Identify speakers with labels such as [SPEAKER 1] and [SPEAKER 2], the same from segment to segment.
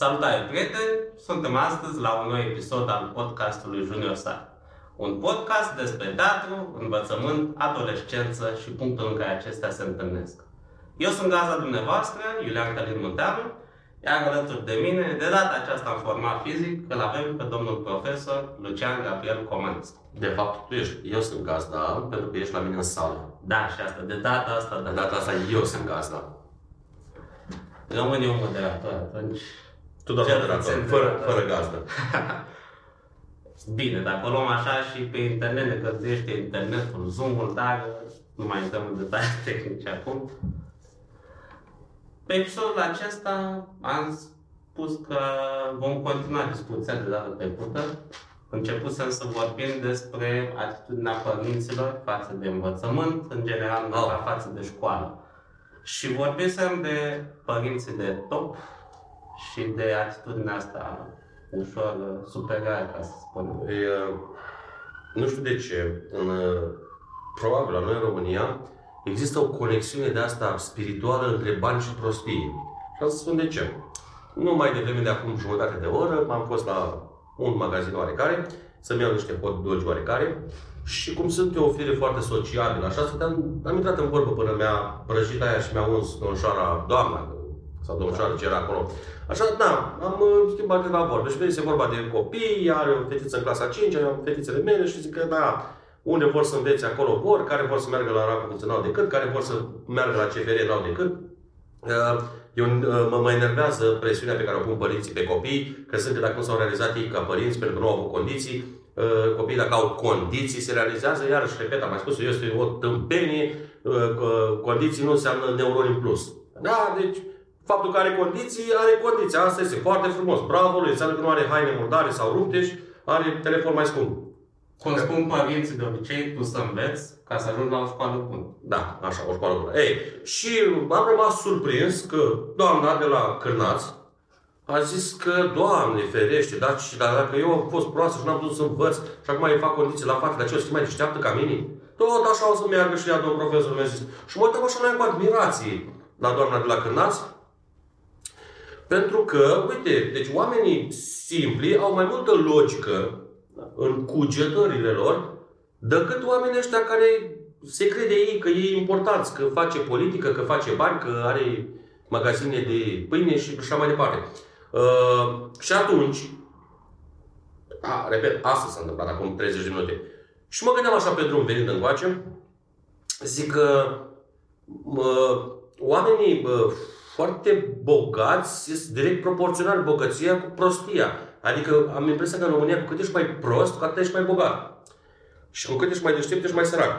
[SPEAKER 1] Salutare, prieteni! Suntem astăzi la un nou episod al podcastului Junior Star. Un podcast despre teatru, învățământ, adolescență și punctul în care acestea se întâlnesc. Eu sunt gazda dumneavoastră, Iulian Călin Munteanu, iar alături de mine, de data aceasta în format fizic, îl avem pe domnul profesor Lucian Gabriel Comănescu.
[SPEAKER 2] De fapt, tu ești, eu sunt gazda, pentru că ești la mine în sală.
[SPEAKER 1] Da, și asta, de data asta,
[SPEAKER 2] De data asta eu sunt gazda.
[SPEAKER 1] Rămân eu moderator atunci.
[SPEAKER 2] Tu doar
[SPEAKER 1] Ce
[SPEAKER 2] moderator,
[SPEAKER 1] țin de
[SPEAKER 2] fără,
[SPEAKER 1] data
[SPEAKER 2] fără
[SPEAKER 1] asta.
[SPEAKER 2] gazdă.
[SPEAKER 1] Bine, dacă o luăm așa și pe internet ne călzește internetul, Zoom-ul, dar nu mai intrăm în detalii tehnice acum. Pe episodul acesta am spus că vom continua discuția de data trecută. Începusem să vorbim despre atitudinea părinților față de învățământ, în general,
[SPEAKER 2] Oh.
[SPEAKER 1] oh. față de școală. Și vorbisem de părinții de top și de atitudinea asta ușor uh, superioară, ca să spunem.
[SPEAKER 2] E, uh, nu știu de ce, în, uh, probabil la noi în România, există o conexiune de asta spirituală între bani și prostie. Și am să spun de ce. Nu mai devreme de acum jumătate de oră, am fost la un magazin oarecare, să-mi iau niște hot dogi oarecare și cum sunt eu o fire foarte sociabilă, așa, stăteam, am intrat în vorbă până mi-a prăjit aia și mi-a uns domnișoara, doamna, sau domnișoara ce era acolo. Așa, da, am uh, schimbat câteva vorbe și este vorba de copii, are o fetiță în clasa 5, am fetițele mele și zic că da, unde vor să învețe acolo vor, care vor să meargă la rapă funcțional decât, care vor să meargă la CFR n-au decât. Uh, Eu, uh, mă, mă enervează presiunea pe care o pun părinții pe copii, că sunt că dacă nu s-au realizat ei ca părinți pentru că nu au avut condiții, uh, copiii dacă au condiții se realizează, iarăși, repet, am mai spus, eu este o tâmpenie, uh, că condiții nu înseamnă neuroni în plus. Da, deci faptul că are condiții, are condiții. Asta este foarte frumos. Bravo lui, înseamnă că nu are haine murdare sau rupte și are telefon mai scump.
[SPEAKER 1] Cum spun părinții de obicei, tu să înveți ca să ajungi la o școală bună.
[SPEAKER 2] Da, așa, o școală bună. Ei, și am rămas surprins că doamna de la Cârnați a zis că, Doamne ferește, dar și dar dacă eu am fost proastă și n-am putut să învăț și acum îi fac condiții la fată, dar ce o să fie mai deșteaptă ca mine? Tot așa o să meargă și ea, domnul profesor, mi-a zis. Și mă uitam așa mai cu admirație la doamna de la Cârnați, pentru că, uite, deci oamenii simpli au mai multă logică în cugetările lor decât oamenii ăștia care se crede ei că e importanți, că face politică, că face bani, că are magazine de pâine și așa mai departe. Uh, și atunci, a, repet, asta s-a întâmplat acum 30 de minute. Și mă gândeam așa pe drum venind încoace, zic că mă, oamenii bă, foarte bogați sunt direct proporțional bogăția cu prostia. Adică am impresia că în România cu cât ești mai prost, cu atât ești mai bogat. Și cu cât ești mai deștept, ești mai sărac.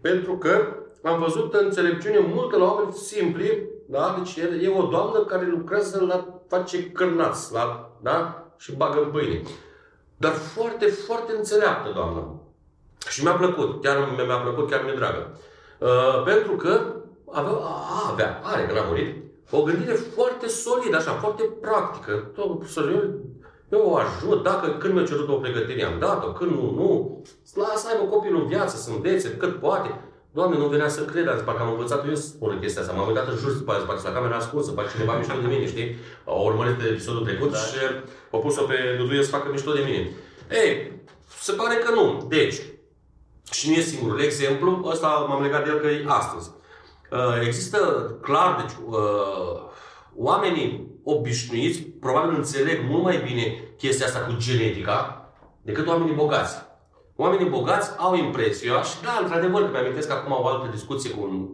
[SPEAKER 2] Pentru că am văzut înțelepciune multă la oameni simpli, da? Deci e, e o doamnă care lucrează la face cârnați, la, da? Și bagă în pâine. Dar foarte, foarte înțeleaptă, doamna. Și mi-a plăcut, chiar mi- mi-a plăcut, chiar mi-e dragă. Uh, pentru că avea, a, avea, are că n-a murit, o gândire foarte solidă, așa, foarte practică. Tot, să eu, eu o ajut, dacă când mi-a cerut o pregătire am dat-o, când nu, nu. Lasă să aibă copilul în viață, să învețe cât poate. Doamne, nu venea să cred, azi, parcă am învățat eu să spun chestia asta. M-am uitat în jur, după aia, parcă la camera ascunsă, parcă cineva mișto de mine, știi? Au urmărit de episodul trecut
[SPEAKER 1] Da.
[SPEAKER 2] și au pus-o pe Duduie să facă mișto de mine. Ei, se pare că nu. Deci, și nu e singurul exemplu, ăsta m-am legat de el că e astăzi. Uh, Există clar, deci, uh, oamenii obișnuiți probabil înțeleg mult mai bine chestia asta cu genetica decât oamenii bogați. Oamenii bogați au impresia, și da, într-adevăr, că mi-amintesc că acum o altă discuție cu un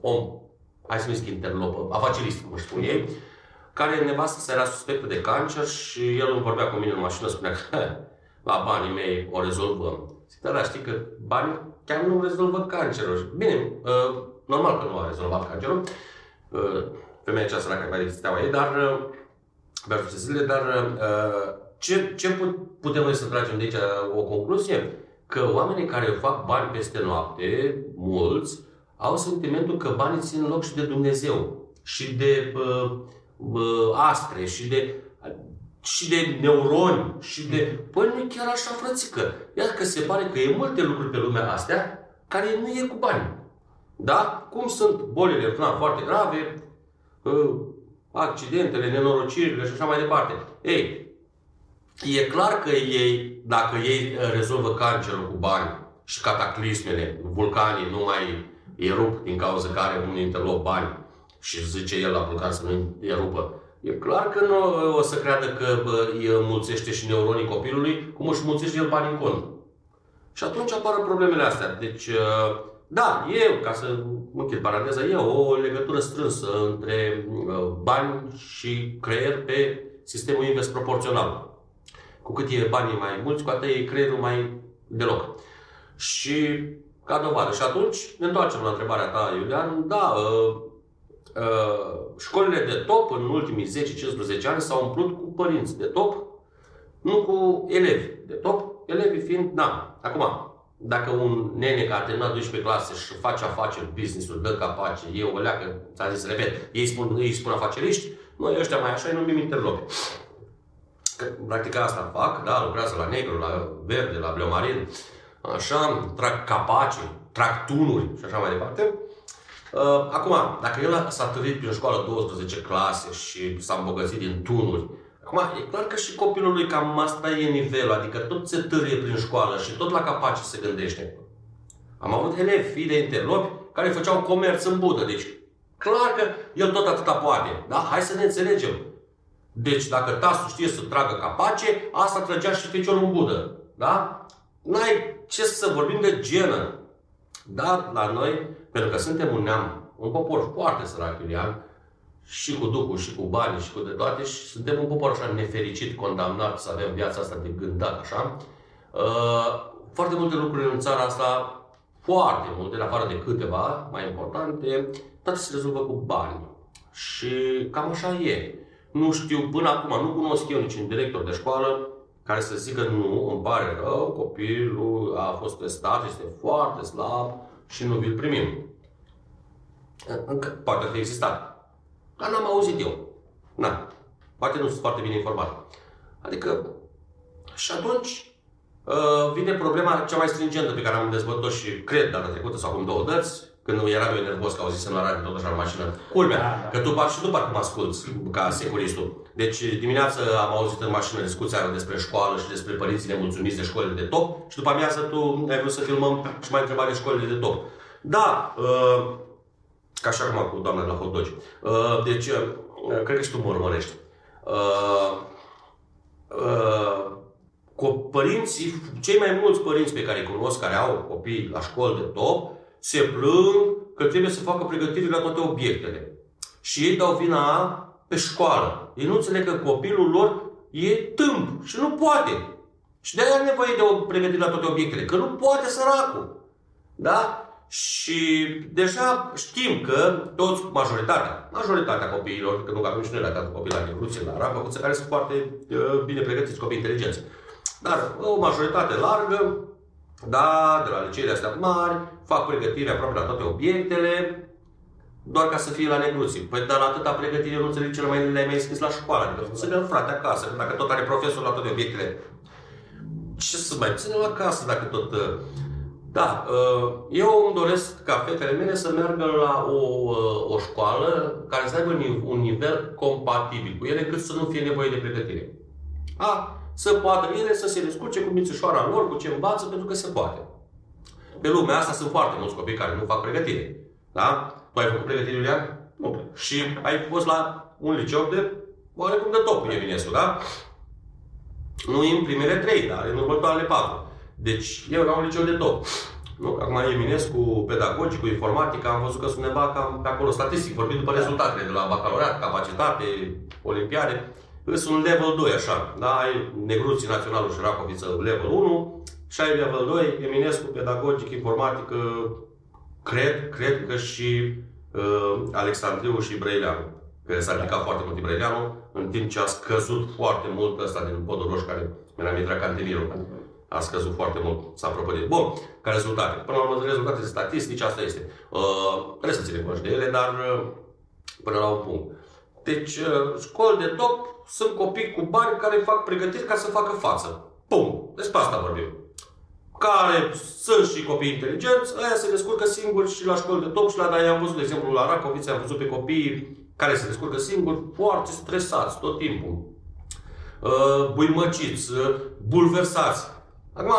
[SPEAKER 2] om, hai să nu zic interlopă, afacerist, cum își spun ei, care nevastă să era suspectă de cancer și el îmi vorbea cu mine în mașină, spunea că la banii mei o rezolvăm. Zic, da, da, știi că banii chiar nu rezolvă cancerul. Bine, uh, normal că nu a rezolvat cancerul. Uh, femeia cea săracă care steaua ei, dar, uh, Bertu Cecilie, dar uh, ce, ce putem noi să tragem de aici o concluzie? Că oamenii care fac bani peste noapte, mulți, au sentimentul că banii țin loc și de Dumnezeu, și de uh, uh, astre, și de și de neuroni, și de... Păi nu e chiar așa, frățică. Iar că se pare că e multe lucruri pe lumea astea care nu e cu bani. Da? Cum sunt bolile na, foarte grave, uh, accidentele, nenorocirile și așa mai departe. Ei, e clar că ei, dacă ei rezolvă cancerul cu bani și cataclismele, vulcanii nu mai erup din cauza care unul dintre lor bani și zice el la vulcan să nu erupă. E clar că nu o să creadă că bă, îi mulțește și neuronii copilului, cum își mulțește el bani în cont. Și atunci apar problemele astea. Deci, uh, da, e, ca să închid paranteza, e o legătură strânsă între uh, bani și creier pe sistemul invers proporțional. Cu cât e banii mai mulți, cu atât e creierul mai deloc. Și ca dovadă. Și atunci ne întoarcem la întrebarea ta, Iulian. Da, uh, uh, școlile de top în ultimii 10-15 ani s-au umplut cu părinți de top, nu cu elevi de top, elevii fiind, da, acum, dacă un nene care a terminat 12 clase și face afaceri, business-ul, dă capace, e o leacă, ți-am zis, repet, ei spun, ei spun afaceriști, noi ăștia mai așa îi numim interlopi. Că, practic asta fac, da, lucrează la negru, la verde, la bleomarin, așa, trag capace, trag tunuri și așa mai departe. Uh, acum, dacă el s-a târât prin școală 12 clase și s-a îmbogățit din tunuri, acum e clar că și copilul lui cam asta e nivelul, adică tot se târie prin școală și tot la capace se gândește. Am avut elevi, fii de interlopi, care făceau comerț în budă, deci clar că el tot atâta poate, da? Hai să ne înțelegem. Deci dacă tasul știe să tragă capace, asta trăgea și feciorul în budă, da? N-ai ce să vorbim de genă. Dar la noi, pentru că suntem un neam, un popor foarte sărac, Iulian, și cu Duhul, și cu bani, și cu de toate, și suntem un popor așa nefericit, condamnat să avem viața asta de gândat, așa. Uh, foarte multe lucruri în țara asta, foarte multe, în afară de câteva mai importante, toate se rezolvă cu bani. Și cam așa e. Nu știu, până acum, nu cunosc eu niciun director de școală care să zică nu, îmi pare rău, copilul a fost testat, este foarte slab și nu vi-l primim. Încă poate fi existat. Dar n-am auzit eu. Na. Poate nu sunt foarte bine informat. Adică, și atunci uh, vine problema cea mai stringentă pe care am dezbătut-o și cred data trecută sau acum două dăți, când eram eu nervos că auzisem la radio tot așa în mașină. Culmea, da, da. că tu par și tu parcă mă asculti ca securistul. Deci dimineața am auzit în mașină discuția despre școală și despre părinții nemulțumiți de școlile de top și după amiază tu ai vrut să filmăm și mai întrebat de școlile de top. Da, uh, ca așa acum cu doamna de la hot dogi. Uh, deci, uh, cred că și tu mă urmărești. Uh, uh, cu părinții, cei mai mulți părinți pe care îi cunosc, care au copii la școli de top, se plâng că trebuie să facă pregătiri la toate obiectele. Și ei dau vina pe școală. Ei nu înțeleg că copilul lor e tâmp și nu poate. Și de-aia are nevoie de o pregătire la toate obiectele, că nu poate săracul. Da? Și deja știm că toți, majoritatea, majoritatea copiilor, că nu avem și noi la copii la Negruție, la Arab, care sunt foarte uh, bine pregătiți, copii inteligenți. Dar o majoritate largă da, de la liceele astea mari, fac pregătire aproape la toate obiectele, doar ca să fie la negruții. Păi, dar la atâta pregătire nu înțeleg cel mai le-ai mai scris la școală. Adică să dea frate acasă, dacă tot are profesor la toate obiectele. Ce să mai ține la casă dacă tot... Uh, da, uh, eu îmi doresc ca fetele mele să meargă la o, uh, o școală care să aibă un nivel compatibil cu ele, cât să nu fie nevoie de pregătire. A, să poată ele să se descurce cu mințișoara lor, cu ce învață, pentru că se poate. Pe lumea asta sunt foarte mulți copii care nu fac pregătire. Da? Tu ai făcut pregătire, Iulian? Nu. Și ai fost la un liceu de oarecum de top, Eminescu, da? Nu în primele trei, dar în următoarele patru. Deci, eu la un liceu de top. Nu? Acum Eminescu, pedagogic, cu informatică, am văzut că sunt undeva cam pe acolo, statistic, vorbim după rezultatele de la bacalaureat, capacitate, olimpiade. Sunt un level 2 așa, da? Ai Negruții Naționalul și Racoviță level 1 și ai level 2, Eminescu, pedagogic, informatică, cred, cred că și uh, Alexandriu și Brăileanu. că s-a ridicat foarte mult Ibrăileanu, în timp ce a scăzut foarte mult ăsta din podul roșu, care mi-a intrat cantinierul. A scăzut foarte mult, s-a prăpădit. Bun, ca rezultate. Până la urmă, rezultate statistice, asta este. Uh, trebuie să ținem de ele, dar uh, până la un punct. Deci, uh, școli de top sunt copii cu bani care fac pregătiri ca să facă față. Pum! Despre asta vorbim. Care sunt și copii inteligenți, aia se descurcă singuri și la școli de top și la, dar am văzut, de exemplu, la Racoviță, am văzut pe copii care se descurcă singuri, foarte stresați tot timpul. Uh, buimăciți, uh, bulversați. Acum,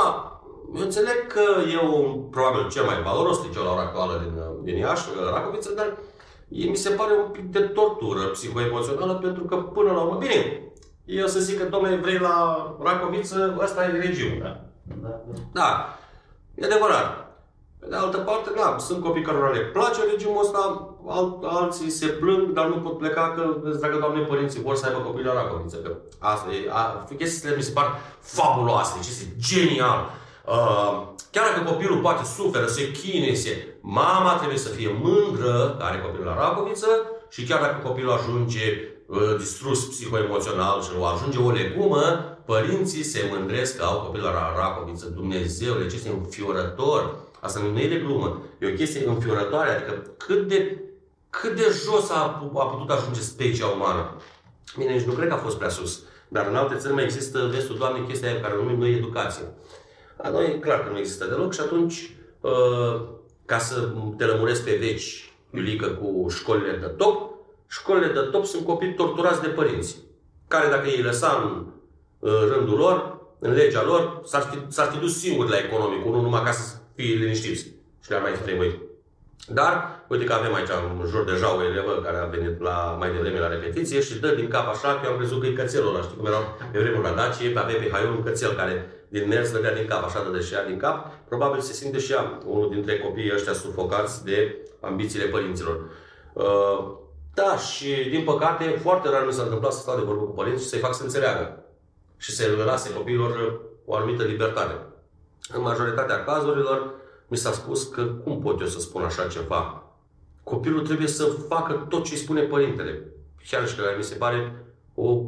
[SPEAKER 2] eu înțeleg că e un, probabil cel mai valoros liceu la ora actuală din, din Iași, Racoviță, dar e, mi se pare un pic de tortură psihoemoțională pentru că până la urmă, bine, eu să zic că, domnule, vrei la Racoviță, ăsta e regimul. Da. Da, da. da. e adevărat. Pe de altă parte, da, sunt copii care le place regimul ăsta, al, alții se plâng, dar nu pot pleca că, dragă Doamne, părinții vor să aibă copii la Racoviță. Că asta e, a, chestiile mi se par fabuloase, deci este genial. Uh, chiar dacă copilul poate suferă, se chine, se... Mama trebuie să fie mândră că are copilul la Racoviță și chiar dacă copilul ajunge uh, distrus psihoemoțional și ajunge o legumă, părinții se mândresc că au copilul la Racoviță. Dumnezeu, deci este înfiorător. Asta nu e de glumă. E o chestie înfiorătoare. Adică cât de, cât de jos a, a putut ajunge specia umană. Bine, nici nu cred că a fost prea sus. Dar în alte țări mai există vestul Doamne chestia aia care numim noi educație. La noi e clar că nu există deloc și atunci, uh, ca să te lămuresc pe veci, Iulică, cu școlile de top, școlile de top sunt copii torturați de părinți, care dacă îi lăsa în rândul lor, în legea lor, s-ar fi, s-ar fi dus singur la economic, unul numai ca să fie liniștiți și le-ar mai fi trebuit. Dar, uite că avem aici în jur deja o elevă care a venit la, mai devreme la repetiție și dă din cap așa că eu am crezut că e cățelul ăla. Știi cum erau pe vremuri la Dacie, avea pe haiul un cățel care din mers dădea din cap, așa de din cap. Probabil se simte și ea, unul dintre copiii ăștia sufocați de ambițiile părinților. Uh, da, și din păcate, foarte rar mi s-a întâmplat să stau de vorbă cu părinți și să-i fac să înțeleagă și să le lase copiilor o anumită libertate. În majoritatea cazurilor, mi s-a spus că cum pot eu să spun așa ceva? Copilul trebuie să facă tot ce îi spune părintele. Chiar și că mi se pare o...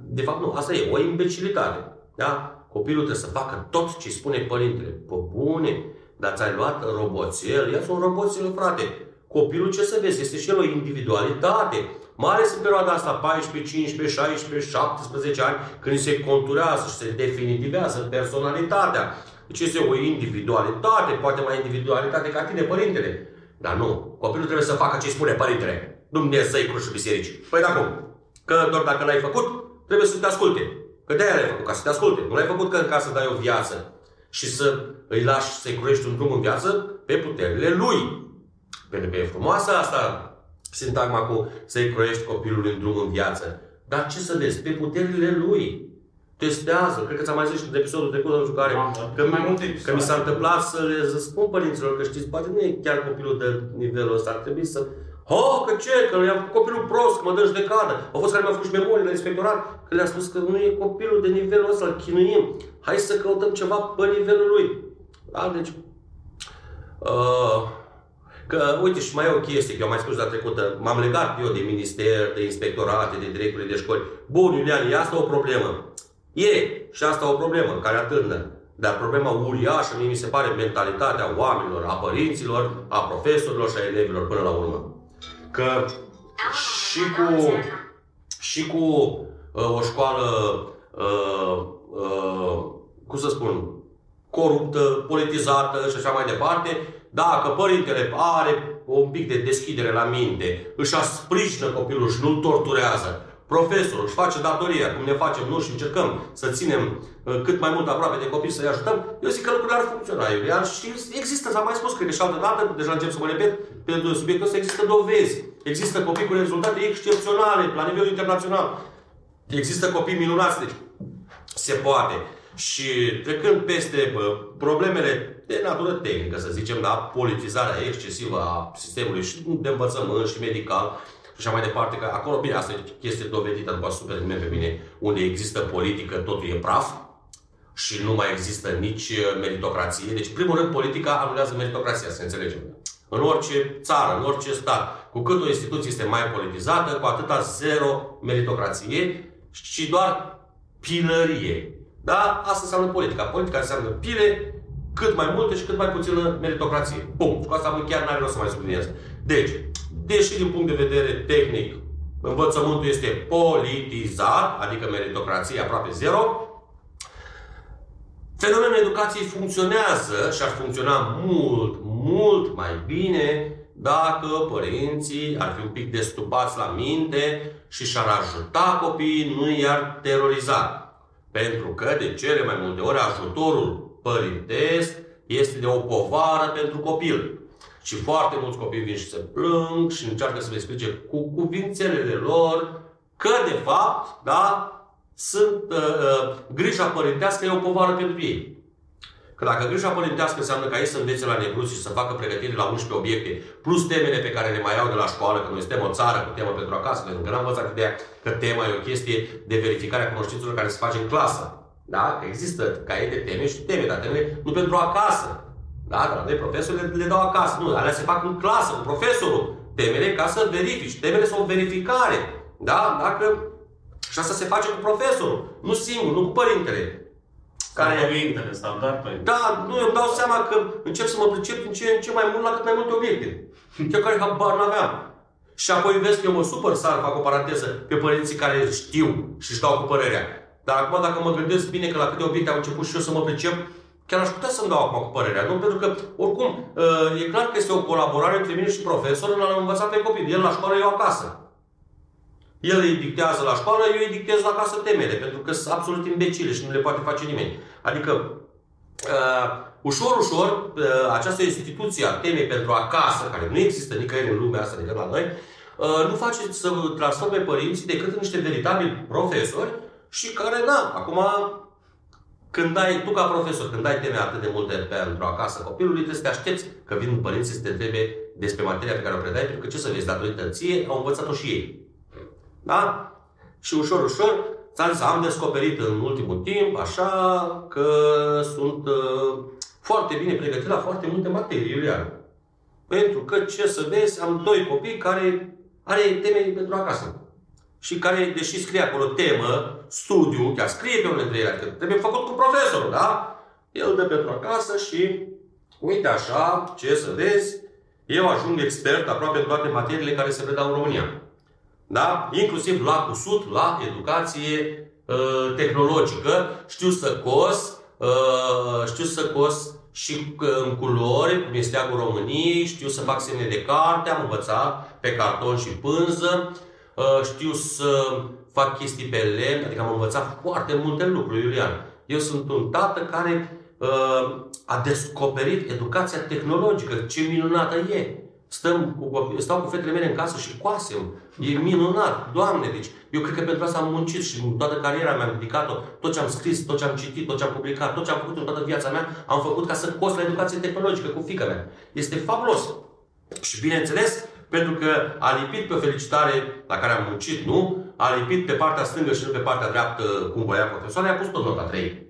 [SPEAKER 2] De fapt, nu, asta e o imbecilitate. Da? Copilul trebuie să facă tot ce îi spune părintele. Pe bune, dar ți-ai luat roboțel, ia un roboțel, frate. Copilul, ce să vezi, este și el o individualitate. Mai ales în perioada asta, 14, 15, 16, 17 ani, când se conturează și se definitivează personalitatea. Deci este o individualitate, poate mai individualitate ca tine, părintele. Dar nu, copilul trebuie să facă ce spune părintele. Dumnezeu crușul bisericii. Păi da cum? Că doar dacă l-ai făcut, trebuie să te asculte. Că de-aia l-ai făcut, ca să te asculte. Nu l-ai făcut că în casă dai o viață și să îi lași să-i curești un drum în viață pe puterile lui. Pentru că e frumoasă asta sintagma cu să-i croiești copilul în drum în viață. Dar ce să vezi? Pe puterile lui. Testează. Cred că ți-am mai zis și în episodul trecut, nu știu care, da, că, mai multe că mi s-a întâmplat să le spun părinților că știți, poate nu e chiar copilul de nivelul ăsta, ar trebui să Oh, că ce? Că le-am făcut copilul prost, că mă dă cadă. Au fost care mi-au făcut și memorii la inspectorat, că le-a spus că nu e copilul de nivelul ăsta, îl chinuim. Hai să căutăm ceva pe nivelul lui. Da? Deci, uh, Că, uite, și mai e o chestie, că eu am mai spus la trecută, m-am legat eu de minister, de inspectorate, de directori de școli. Bun, Iulian, e asta o problemă. E, și asta o problemă care atârnă. Dar problema uriașă, mie mi se pare mentalitatea oamenilor, a părinților, a profesorilor și a elevilor până la urmă. Că și cu, și cu uh, o școală, uh, uh, cum să spun, coruptă, politizată și așa mai departe, dacă părintele are un pic de deschidere la minte, își sprijină copilul și nu-l torturează, profesorul își face datoria, cum ne facem noi și încercăm să ținem uh, cât mai mult aproape de copii, să-i ajutăm, eu zic că lucrurile ar funcționa, Iulian. Și există, s-am mai spus, cred că și altă dată, deja încep să mă repet, pe subiectul ăsta există dovezi. Există copii cu rezultate excepționale la nivel internațional. Există copii minunați, deci se poate. Și trecând peste bă, problemele de natură tehnică, să zicem, da, politizarea excesivă a sistemului și de învățământ și medical, și așa mai departe, că acolo, bine, asta e chestie dovedită, după super pe mine, unde există politică, totul e praf și nu mai există nici meritocrație. Deci, primul rând, politica anulează meritocrația, să înțelegem. în orice țară, în orice stat. Cu cât o instituție este mai politizată, cu atâta zero meritocrație și doar pilărie. Da? Asta înseamnă politica. Politica înseamnă pile, cât mai multe și cât mai puțină meritocrație. Bun. Cu asta chiar n-are rost să mai subliniez. Deci, deși din punct de vedere tehnic învățământul este politizat, adică meritocrație aproape zero, fenomenul educației funcționează și ar funcționa mult, mult mai bine dacă părinții ar fi un pic destupați la minte și și-ar ajuta copiii, nu i-ar teroriza. Pentru că, de cele mai multe ori, ajutorul părintesc este de o povară pentru copil. Și foarte mulți copii vin și se plâng și încearcă să le explice cu cuvințelele lor că, de fapt, da, sunt, uh, uh, grija părintească e o povară pentru ei. Că dacă grija părintească înseamnă ca ei să învețe la negruț și să facă pregătire la 11 obiecte, plus temele pe care le mai au de la școală, că noi suntem o țară cu temă pentru acasă, pentru că n-am învățat ideea că tema e o chestie de verificare a cunoștințelor care se face în clasă. Da? Că există caie de teme și teme, dar temele nu pentru acasă. Da? Dar noi profesorii le, le dau acasă. Nu, alea se fac în clasă cu profesorul. Temele ca să verifici. Temele sunt o verificare. Da? Dacă... Și asta se face cu profesorul. Nu singur, nu cu părintele.
[SPEAKER 1] Care cuvintele sau doar părinte.
[SPEAKER 2] Da, nu, eu îmi dau seama că încep să mă pricep în ce, în ce mai mult la cât mai multe obiecte. Eu care habar n-aveam. Și apoi vezi că eu mă supăr să fac o paranteză pe părinții care știu și își dau cu părerea. Dar acum dacă mă gândesc bine că la câte obiecte am început și eu să mă pricep, chiar aș putea să-mi dau acum cu părerea. Nu? Pentru că, oricum, ă, e clar că este o colaborare între mine și profesorul, l-am învățat pe copii. El la școală, eu acasă. El îi dictează la școală, eu îi dictez la casă temele, pentru că sunt absolut imbecile și nu le poate face nimeni. Adică, uh, ușor, ușor, uh, această instituție a temei pentru acasă, care nu există nicăieri în lumea asta decât la noi, uh, nu face să transforme părinții decât în niște veritabili profesori și care, da, acum când ai, tu ca profesor, când ai teme atât de multe pentru acasă copilului, trebuie să te aștepți că vin părinții să te întrebe despre materia pe care o predai, pentru că ce să vezi, datorită ție, au învățat-o și ei. Da? Și ușor, ușor, am descoperit în ultimul timp, așa, că sunt uh, foarte bine pregătit la foarte multe materii, Iulian. Pentru că, ce să vezi, am doi copii care are teme pentru acasă. Și care, deși scrie acolo temă, studiu, chiar scrie pe unele dintre ele, că trebuie făcut cu profesorul, da? El dă pentru acasă și, uite așa, ce să vezi, eu ajung expert aproape în toate materiile care se predau în România da? inclusiv la cusut, la educație uh, tehnologică. Știu să cos, uh, știu să cos și uh, în culori, cum este steagul României, știu să fac semne de carte, am învățat pe carton și pânză, uh, știu să fac chestii pe lemn, adică am învățat foarte multe lucruri, Iulian. Eu sunt un tată care uh, a descoperit educația tehnologică, ce minunată e. Stăm cu, stau cu fetele mele în casă și coasem. E minunat. Doamne, deci eu cred că pentru asta am muncit și în toată cariera mea am dedicat-o. Tot ce am scris, tot ce am citit, tot ce am publicat, tot ce am făcut în toată viața mea, am făcut ca să cos la educație tehnologică cu fica mea. Este fabulos. Și bineînțeles, pentru că a lipit pe o felicitare la care am muncit, nu? A lipit pe partea stângă și nu pe partea dreaptă, cum voia profesorul, i-a pus tot nota 3.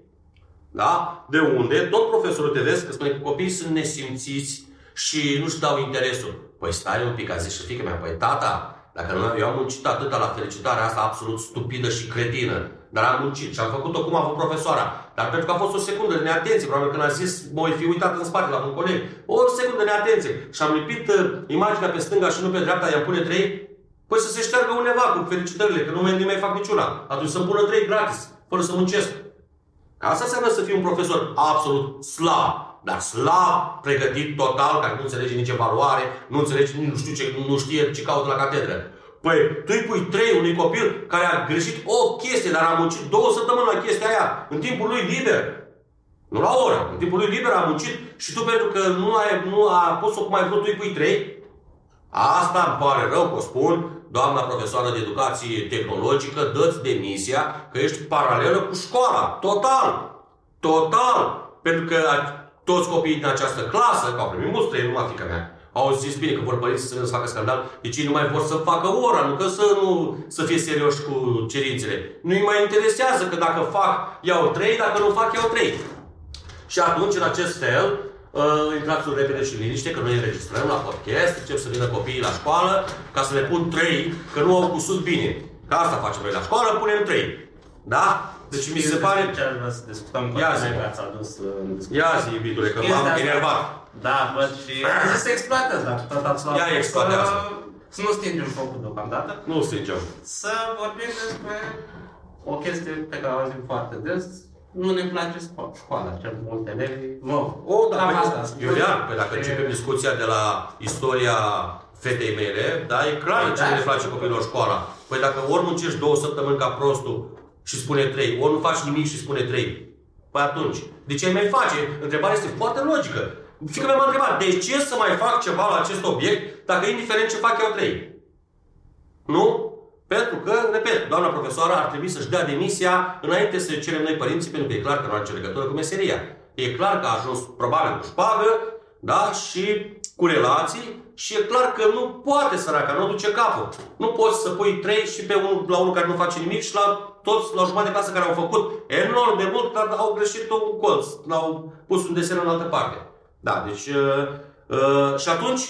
[SPEAKER 2] Da? De unde? Tot profesorul te vezi că spune că copiii sunt nesimțiți, și nu-și dau interesul. Păi stai un pic, a zis și fică mea, păi tata, dacă nu, eu am muncit atâta la felicitarea asta absolut stupidă și cretină, dar am muncit și am făcut-o cum a făcut profesoara. Dar pentru că a fost o secundă de neatenție, probabil când a zis, mă fi uitat în spate la un coleg, o secundă de neatenție. Și am lipit uh, imaginea pe stânga și nu pe dreapta, i-am pune trei, păi să se șteargă undeva cu felicitările, că nu mai, mai fac niciuna. Atunci să pună trei gratis, fără să muncesc. Asta înseamnă să fii un profesor absolut slab dar slab, pregătit total, care nu înțelege nici evaluare, nu înțelege, nu știu ce, nu știe ce caută la catedră. Păi, tu îi pui trei unui copil care a greșit o chestie, dar a muncit două săptămâni la chestia aia, în timpul lui liber. Nu la oră, în timpul lui liber a muncit și tu pentru că nu, ai, nu a pus-o cum ai vrut, tu îi pui trei. Asta îmi pare rău că o spun, doamna profesoară de educație tehnologică, dă-ți demisia că ești paralelă cu școala. Total! Total! Pentru că toți copiii din această clasă, că au primit mulți trei, numai fica mea, au zis bine că vor părinții să să facă scandal, deci ei nu mai vor să facă ora, nu că să nu să fie serioși cu cerințele. Nu îi mai interesează că dacă fac, iau trei, dacă nu fac, iau trei. Și atunci, în acest fel, uh, intrați repede și liniște, că noi înregistrăm la podcast, încep să vină copiii la școală, ca să le pun trei, că nu au cusut bine. Ca asta facem noi la școală, punem trei. Da? Deci mi se pare...
[SPEAKER 1] Ce aș vrea să discutăm cu
[SPEAKER 2] Ia
[SPEAKER 1] tine,
[SPEAKER 2] zi.
[SPEAKER 1] că ați adus în discuție.
[SPEAKER 2] Ia zi, iubitule, că
[SPEAKER 1] Chestia
[SPEAKER 2] m-am
[SPEAKER 1] asta-
[SPEAKER 2] enervat.
[SPEAKER 1] Da, văd și am zis să exploatez, dacă tot ați luat.
[SPEAKER 2] Ia, exploatează.
[SPEAKER 1] Să, să nu stingem focul deocamdată.
[SPEAKER 2] Nu stingem.
[SPEAKER 1] Să vorbim despre o chestie pe care o auzim foarte des. Nu ne place sco- școala, cel mult elevi. Mă,
[SPEAKER 2] O, da,
[SPEAKER 1] cam
[SPEAKER 2] păi,
[SPEAKER 1] asta spun.
[SPEAKER 2] Iulian, pe dacă
[SPEAKER 1] Și-
[SPEAKER 2] începem discuția de la istoria fetei mele, da, e clar
[SPEAKER 1] Păi
[SPEAKER 2] ce
[SPEAKER 1] da,
[SPEAKER 2] le place
[SPEAKER 1] și-
[SPEAKER 2] copilor școala. Păi dacă ori muncești două săptămâni ca prostul și spune trei, ori nu faci nimic și spune trei, păi atunci, de ce ai mai face? Întrebarea este foarte logică. Fică mea m-a întrebat, de ce să mai fac ceva la acest obiect dacă indiferent ce fac eu trei? Nu? Pentru că, repet, doamna profesoară ar trebui să-și dea demisia înainte să cerem noi părinții, pentru că e clar că nu are nicio legătură cu meseria. E clar că a ajuns probabil cu șpagă, da, și cu relații și e clar că nu poate săraca, nu duce capul. Nu poți să pui trei și pe unul, la unul care nu face nimic și la toți, la o jumătate de clasă care au făcut enorm de mult, dar au greșit un colț, l-au pus un desen în altă parte. Da, deci, uh, uh, și atunci,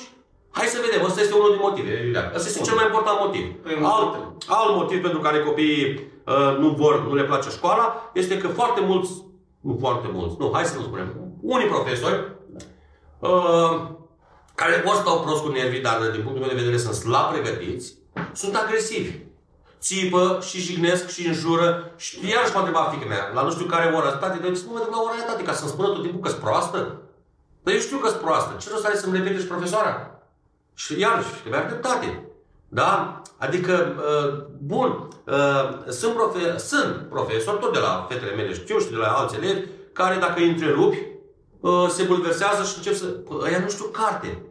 [SPEAKER 2] hai să vedem, ăsta este unul din motive, Iulian. Ăsta este cel mai important motiv.
[SPEAKER 1] Primul
[SPEAKER 2] Alt,
[SPEAKER 1] motiv.
[SPEAKER 2] alt motiv pentru care copiii uh, nu vor, nu le place școala, este că foarte mulți, nu foarte mulți, nu, hai să nu spunem, unii profesori, uh, care ori stau prost cu nervii, dar din punctul meu de vedere sunt slab pregătiți, sunt agresivi. Țipă și jignesc și înjură și iarăși m-a întrebat fiica mea, la nu știu care oră, tati, de ce nu mă duc la ora aia, tati, ca să-mi spună tot timpul că sunt proastă? Dar eu știu că sunt proastă, ce rost are să-mi repete și profesoara? Și iarăși, că mi-ar dreptate. Da? Adică, uh, bun, uh, sunt, profe- sunt profesori, tot de la fetele mele știu și de la alți elevi, care dacă îi întrerupi, uh, se bulversează și încep să... Păi, ăia nu știu carte.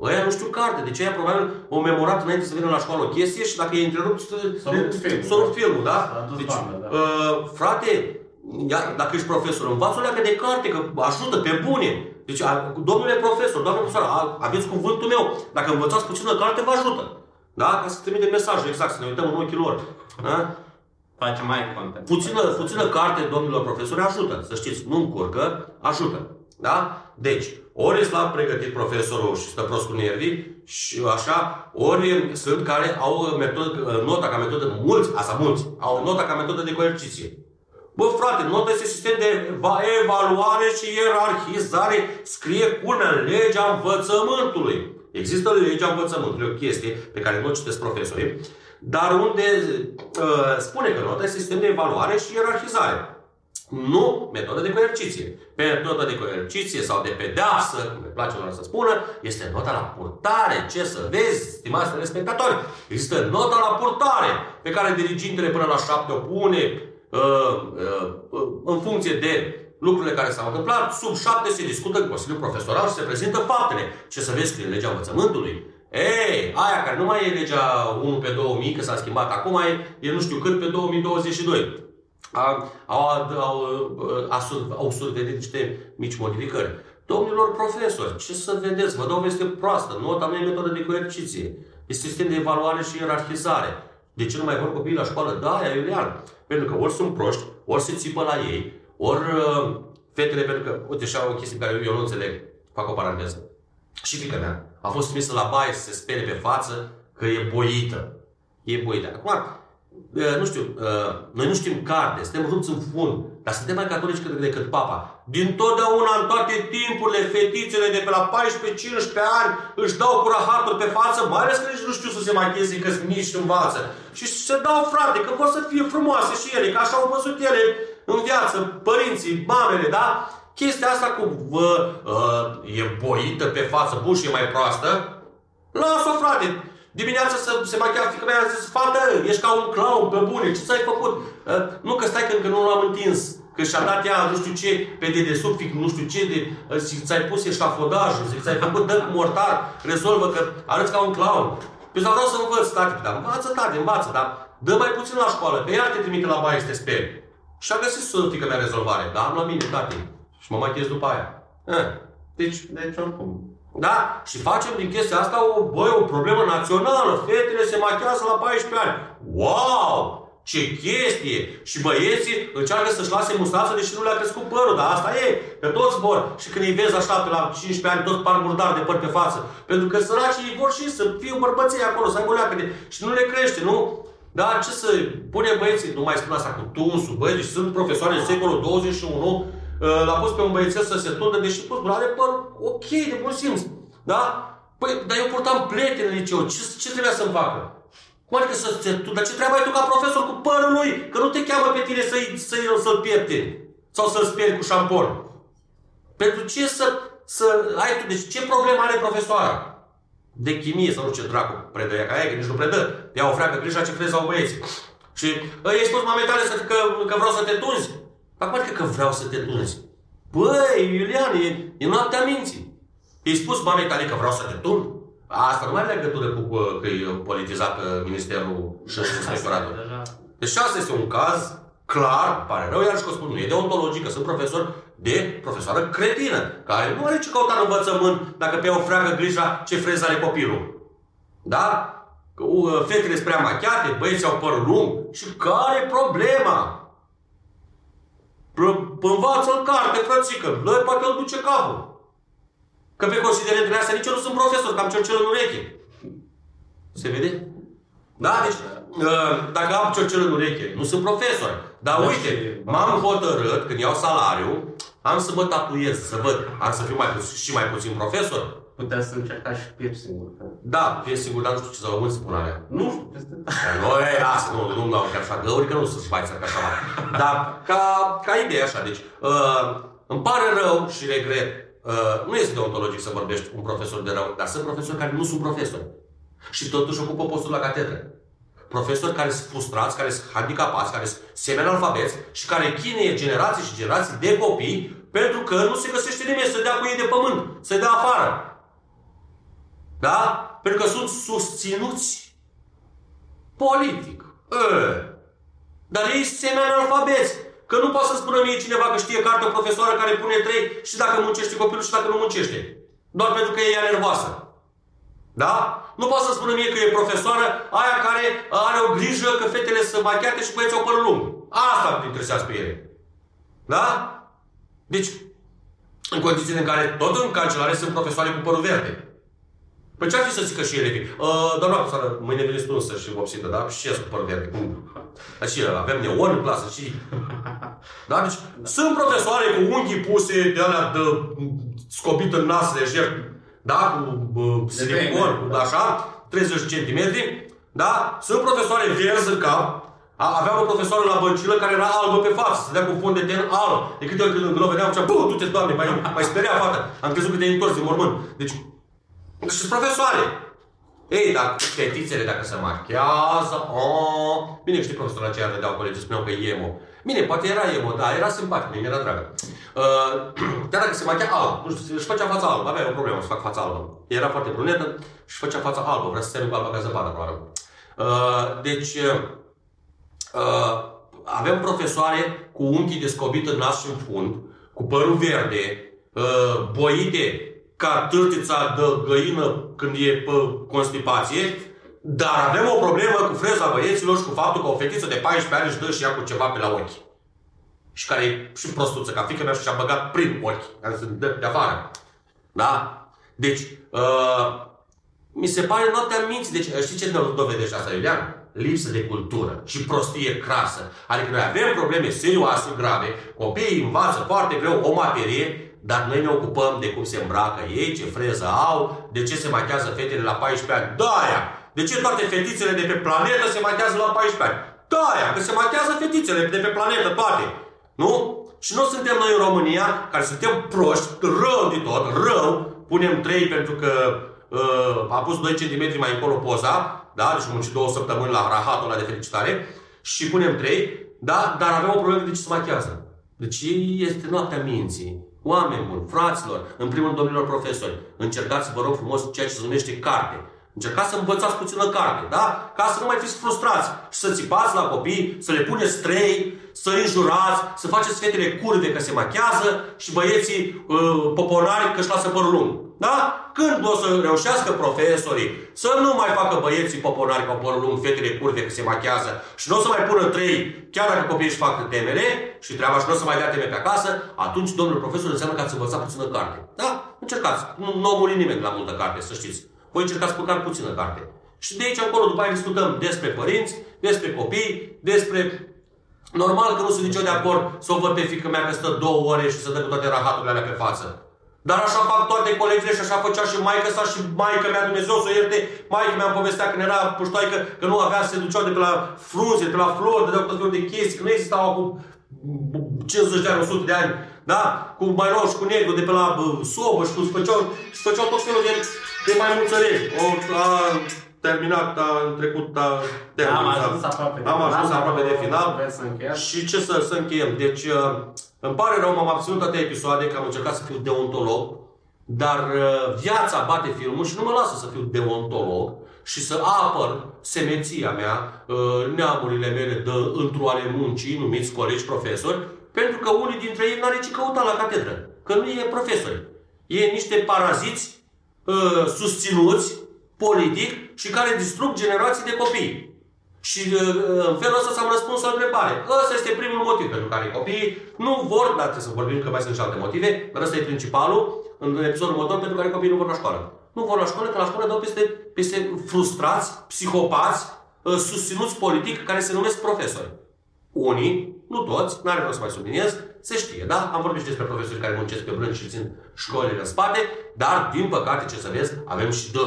[SPEAKER 2] Ăia nu știu carte. Deci aia probabil o memorat înainte să vină la școală o chestie și dacă îi întrerupți,
[SPEAKER 1] S-a rupt filmul.
[SPEAKER 2] s-a rupt filmul, da?
[SPEAKER 1] S-a dus
[SPEAKER 2] Deci,
[SPEAKER 1] bandă, da.
[SPEAKER 2] uh, frate, ia, dacă ești profesor, învață-o leacă de carte, că ajută pe bune. Deci, a, domnule profesor, doamne profesor, a, aveți cuvântul meu. Dacă învățați puțină carte, vă ajută. Da? Ca să trimite mesajul exact, să ne uităm în ochii lor. Da?
[SPEAKER 1] Face mai content.
[SPEAKER 2] Puțină, puțină carte, domnilor profesori, ajută. Să știți, nu încurcă, ajută. Da? Deci, ori e slab pregătit profesorul și stă prost cu nervii, și așa, ori sunt care au metodă, nota ca metodă, mulți, asta mulți, au nota ca metodă de coerciție. Bă, frate, nota este sistem de eva- evaluare și ierarhizare, scrie culmea în legea învățământului. Există legea învățământului, o chestie pe care nu o citesc profesorii, dar unde uh, spune că nota este sistem de evaluare și ierarhizare. Nu metodă de coerciție. Metoda de coerciție sau de pedeapsă, cum le place lor să spună, este nota la purtare. Ce să vezi, stimați telespectatori? Există nota la purtare, pe care dirigintele până la șapte o pune uh, uh, uh, în funcție de lucrurile care s-au întâmplat. Sub șapte se discută în Consiliul Profesoral și se prezintă faptele. Ce să vezi, scrie legea învățământului. Ei, aia care nu mai e legea 1 pe 2000, că s-a schimbat acum, e, e nu știu cât pe 2022 au, au, au, au, au survenit niște mici modificări. Domnilor profesori, ce să vedeți? Vă dau o veste proastă. Nota nu e metodă de coerciție. Este sistem de evaluare și ierarhizare. De ce nu mai vor copiii la școală? Da, e Iulian. Pentru că ori sunt proști, ori se țipă la ei, ori uh, fetele, pentru că, uite, și o chestie pe care eu nu înțeleg, fac o paranteză. Și fica mea a fost trimisă la baie să se spere pe față că e boită. E boită. Acum, uh, nu știu, uh, noi nu știm carte, suntem rupți în fund, dar suntem mai catolici decât, decât papa. Din totdeauna, în toate timpurile, fetițele de pe la 14-15 ani își dau cu rahaturi pe față, mai ales că nici nu știu să se machieze, că sunt mici și învață. Și se dau, frate, că vor să fie frumoase și ele, că așa au văzut ele în viață, părinții, mamele, da? Chestia asta cu vă, uh, e boită pe față, bun și e mai proastă, lasă-o, frate, Dimineața să se machia fică mea, a zis, fată, ești ca un clown, pe bune, ce ți-ai făcut? Uh, nu că stai că încă nu l-am întins, că și-a dat ea nu știu ce, pe dedesubt, fic, nu știu ce, de, uh, zic, ți-ai pus eșafodajul, zic, ți-ai făcut, dă cu mortar, rezolvă că arăți ca un clown. Păi vreau să învăț, tati, dar învață, tati, învață, dar dă mai puțin la școală, că ea te trimite la baie să te speri. Și a găsit să fică mea rezolvare, da, am la mine, tati, și mă machez după aia. Uh. Deci,
[SPEAKER 1] Deci, oricum.
[SPEAKER 2] Da? Și facem din chestia asta o, băi, o problemă națională. Fetele se machează la 14 ani. Wow! Ce chestie! Și băieții încearcă să-și lase mustață deși nu le-a crescut părul, dar asta e, că toți vor. Și când îi vezi așa pe la 15 ani, toți par murdar de păr pe față. Pentru că săracii vor și să fie bărbăței acolo, să aibă leacă de... Și nu le crește, nu? Dar ce să pune băieții, nu mai spun asta cu tunsul, băi, deci sunt profesoare în secolul 21, uh, l-a pus pe un băiețel să se tundă, deși pus, are păr ok, de bun simț. Da? Păi, dar eu purtam plete în liceu, ce, ce trebuia să-mi facă? Cum adică să te tu, dar ce treabă ai tu ca profesor cu părul lui? Că nu te cheamă pe tine să-i, să-i, să-l piepte sau să-l speri cu șampon. Pentru ce să, să ai tu, deci ce problemă are profesoara? De chimie sau nu ce dracu predă ca aia, că nici nu predă. Ia o freacă grija ce crezi au băieții. Și îi spus mamei tale să, că, că vreau să te tunzi. Acum adică că vreau să te tunzi. Băi, Iulian, e, e noaptea minții. I-ai spus mamei tale că vreau să te tun? Asta nu mai are legătură cu că e politizat Ministerul și Inspectoratul. Deci asta este un caz clar, pare rău, iar și că spun, nu e deontologic, că sunt profesor de profesoară cretină, care nu are ce căuta în învățământ dacă pe o freagă grija ce freză are copilul. Da? Uh, fetele sunt prea machiate, băieții au păr lung și care e problema? Învață în carte, frățică, noi poate îl duce capul. Că pe considerentele astea nici eu nu sunt profesor, că am ciorcel în ureche. Se vede? Da, deci uh, dacă am ciorcel în ureche, nu sunt profesor. Dar da, uite, m-am hotărât, când iau salariu, am să mă tatuez, să văd, am să fiu mai puțin, și mai puțin profesor.
[SPEAKER 1] Putea să încercați și piercing
[SPEAKER 2] Da, piercing dar nu știu ce să rămân să pun alea.
[SPEAKER 1] Nu știu, peste
[SPEAKER 2] Nu, e, asta, nu, nu dau chiar așa găuri, că nu sunt mai ca așa. Dar ca, ca idee așa, deci, uh, îmi pare rău și regret Uh, nu este deontologic să vorbești un profesor de rău, dar sunt profesori care nu sunt profesori. Și totuși ocupă postul la catedră. Profesori care sunt frustrați, care sunt handicapați, care sunt semi-analfabeți și care chinuie generații și generații de copii pentru că nu se găsește nimeni să dea cu ei de pământ, să dea afară. Da? Pentru că sunt susținuți politic. E. Dar ei sunt semi-analfabeți. Că nu poate să spună mie cineva că știe carte o profesoară care pune trei și dacă muncește copilul și dacă nu muncește. Doar pentru că e nervoasă. Da? Nu poate să spună mie că e profesoară aia care are o grijă că fetele sunt machiate și băieții au părul lung. Asta îmi interesează pe ele. Da? Deci, în condițiile în care tot în cancelare sunt profesoare cu părul verde. Păi ce ar fi să zică și elevii? Uh, doamna profesoară, mâine vine stunsă și vopsită, da? Și ce cu părul verde? Cum? Dar și avem neon în clasă și... Da? Deci sunt profesoare cu unghii puse de alea de scopit în nas lejer, da? Cu uh, silicon, cu așa, 30 cm, da? Sunt profesoare verzi în cap, Aveam o profesoară la băncilă care era albă pe față, se dea cu fond de ten alb. De câte ori când îl vedeam, zicea, bă, du-te, doamne, mai, mai speria fata. Am crezut că te-ai întors din mormânt. Deci și sunt profesoare. Ei, dar fetițele dacă se machează, oh, bine știi profesorul aceea vedeau colegii, spuneau că e emo. Bine, poate era emo, da, era simpatic, mi era dragă. Uh, dar dacă se machea alb, nu știu, își făcea fața albă, avea o problemă să fac fața albă. Era foarte brunetă și făcea fața albă, vrea să se cu albă ca zăpadă, probabil. Uh, deci, uh, avem profesoare cu unchii descobit în nas și în fund, cu părul verde, uh, boite ca târtița de găină când e pe constipație, dar avem o problemă cu freza băieților și cu faptul că o fetiță de 14 ani își dă și ea cu ceva pe la ochi. Și care e și prostuță, ca fică mea și a băgat prin ochi, care se dă de afară. Da? Deci, uh, mi se pare noaptea minții. Deci, știi ce ne dovedește asta, Iulian? Lipsă de cultură și prostie crasă. Adică noi avem probleme serioase, grave, copiii învață foarte greu o materie, dar noi ne ocupăm de cum se îmbracă ei, ce freză au, de ce se machează fetele la 14 ani. Da, aia! De ce toate fetițele de pe planetă se machează la 14 ani? Da, aia! Că se machează fetițele de pe planetă toate. Nu? Și nu suntem noi în România, care suntem proști, rău de tot, rău, punem 3 pentru că uh, a pus 2 cm mai încolo poza, da? Deci am muncit două săptămâni la rahatul ăla de felicitare și punem 3, da? Dar avem o problemă de ce se machează. Deci este noaptea minții. Oameni buni, fraților, în primul rând, domnilor profesori, încercați, vă rog frumos, ceea ce se numește carte. Încercați să învățați puțină carte, da? Ca să nu mai fiți frustrați și să țipați la copii, să le puneți trei să înjurați, să faceți fetele curve că se machează și băieții uh, poponari că își lasă părul lung. Da? Când o să reușească profesorii să nu mai facă băieții poponari cu părul lung, fetele curve că se machează și nu o să mai pună trei, chiar dacă copiii își fac temele și treaba și nu o să mai dea teme pe acasă, atunci, domnul profesor, înseamnă că ați învățat puțină carte. Da? Încercați. Nu, nu o nimeni la multă carte, să știți. Voi încercați măcar puțină carte. Și de aici încolo, după aia discutăm despre părinți, despre copii, despre... Normal că nu sunt nicio de acord să o văd pe fică mea că stă două ore și să dă cu toate rahaturile alea pe față. Dar așa fac toate colegile și așa făcea și maica sa și maica mea, Dumnezeu să o ierte, maica mea povestea când era puștoaică că nu avea, se duceau de pe la frunze, de pe la flori, de tot felul de chestii, că nu existau acum 50 de ani, 100 de ani, da? Cu mai roșu, cu negru, de pe la sobă și cu făceau, și făceau tot felul de, de mai mulțărești. O, a, terminat, a trecut, a
[SPEAKER 1] terminat. Am ajuns aproape de
[SPEAKER 2] Am ajuns
[SPEAKER 1] final,
[SPEAKER 2] aproape de final.
[SPEAKER 1] Să încheiem.
[SPEAKER 2] Și ce să, să încheiem? Deci, uh, îmi pare rău, m-am abținut toate episoade, că am încercat să fiu deontolog, dar uh, viața bate filmul și nu mă lasă să fiu deontolog și să apăr semeția mea, uh, neamurile mele de într ale muncii, numiți colegi profesori, pentru că unii dintre ei n-are ce căuta la catedră, că nu e profesori. E niște paraziți uh, susținuți politic și care distrug generații de copii. Și uh, în felul ăsta s-am răspuns la întrebare. Ăsta este primul motiv pentru care copiii nu vor, dar trebuie să vorbim că mai sunt și alte motive, dar ăsta e principalul în episodul următor pentru care copiii nu vor la școală. Nu vor la școală, că la școală dau peste, peste frustrați, psihopați, uh, susținuți politic, care se numesc profesori. Unii, nu toți, n-are rost să mai subliniez, se știe, da? Am vorbit și despre profesori care muncesc pe brânci și țin școlile în spate, dar, din păcate, ce să vezi, avem și de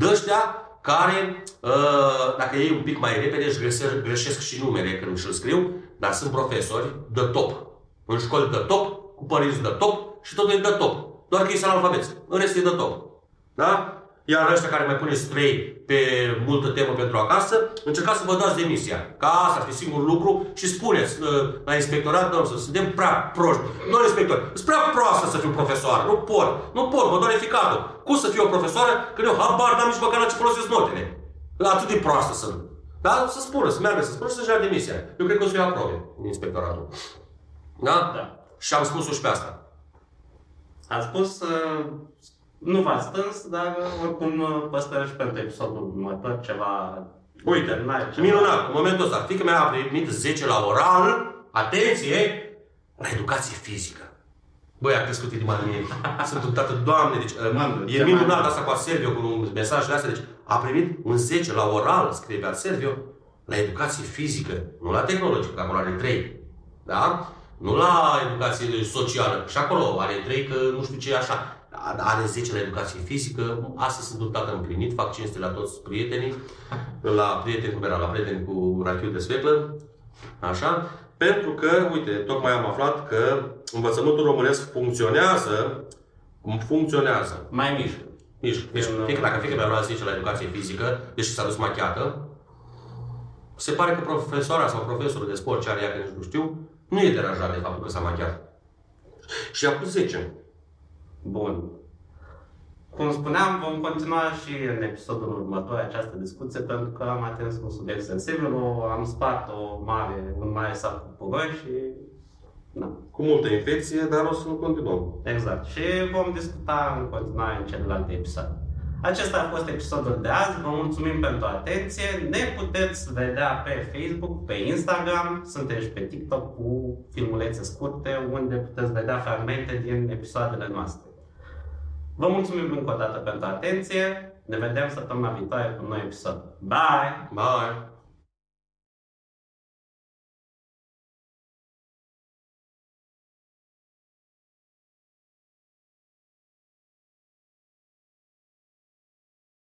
[SPEAKER 2] ăștia Dăștia care, uh, dacă ei un pic mai repede, își greșesc, greșesc și numele când își scriu, dar sunt profesori de top. În școli de top, cu părinți de top și totul e de top. Doar că ei sunt alfabeți. În rest e de top. Da? Iar ăștia care mai puneți trei pe multă temă pentru acasă, încercați să vă dați demisia. Ca asta ar fi singurul lucru și spuneți uh, la inspectorat, domnul, să suntem prea proști. Nu inspector, sunt prea proastă să fiu profesoară. Nu pot. Nu pot, mă doare ficatul. Cum să fiu o profesoară când eu habar n-am nici măcar la ce folosesc notele. Atât de proastă sunt. Da? Să spună, să meargă, să spună și să-și ia demisia. Eu cred că o să-i aprobe în inspectoratul. Da?
[SPEAKER 1] Da.
[SPEAKER 2] Și am spus-o și pe asta.
[SPEAKER 1] Am spus uh, nu v-ați stâns, dar oricum uh, păstrăm și pentru episodul următor ceva
[SPEAKER 2] Uite,
[SPEAKER 1] internal, ceva-
[SPEAKER 2] minunat, în momentul ăsta, fiica mea a primit 10 la oral, atenție, la educație fizică. Băi, a crescut inima în mine. Sunt un tată, doamne, deci
[SPEAKER 1] Mamă,
[SPEAKER 2] e
[SPEAKER 1] ce
[SPEAKER 2] minunat
[SPEAKER 1] mare.
[SPEAKER 2] asta cu Servio, cu un mesajele astea, deci a primit un 10 la oral, scrie pe Servio, la educație fizică, nu la tehnologică, că acolo are 3. Da? Nu la educație socială. Și acolo are 3 că nu știu ce e așa. Are 10 la educație fizică. Astăzi sunt un tată împlinit, fac cinste la toți prietenii. La prieteni, cum era, la prieteni cu rachiul de sfeclă. Așa? Pentru că, uite, tocmai am aflat că învățământul românesc funcționează, funcționează.
[SPEAKER 1] Mai mișcă.
[SPEAKER 2] Nici, deci,
[SPEAKER 1] În-
[SPEAKER 2] fiindcă dacă fiica mea lua 10 la educație fizică, deși s-a dus machiată, se pare că profesoara sau profesorul de sport ce are ea, că nici nu știu, nu e deranjat de faptul că s-a machiat. Și a pus 10.
[SPEAKER 1] Bun. Cum spuneam, vom continua și în episodul următor această discuție pentru că am atins un subiect sensibil, o, am spart o mare, un mare sac cu puroi și... Da.
[SPEAKER 2] Cu multă infecție, dar o să nu continuăm.
[SPEAKER 1] Exact. Și vom discuta în continuare în celelalte episoade. Acesta a fost episodul de azi. Vă mulțumim pentru atenție. Ne puteți vedea pe Facebook, pe Instagram, suntem și pe TikTok cu filmulețe scurte unde puteți vedea fragmente din episoadele noastre. Vă mulțumim încă o dată pentru atenție. Ne vedem săptămâna viitoare cu un nou episod. Bye!
[SPEAKER 2] Bye!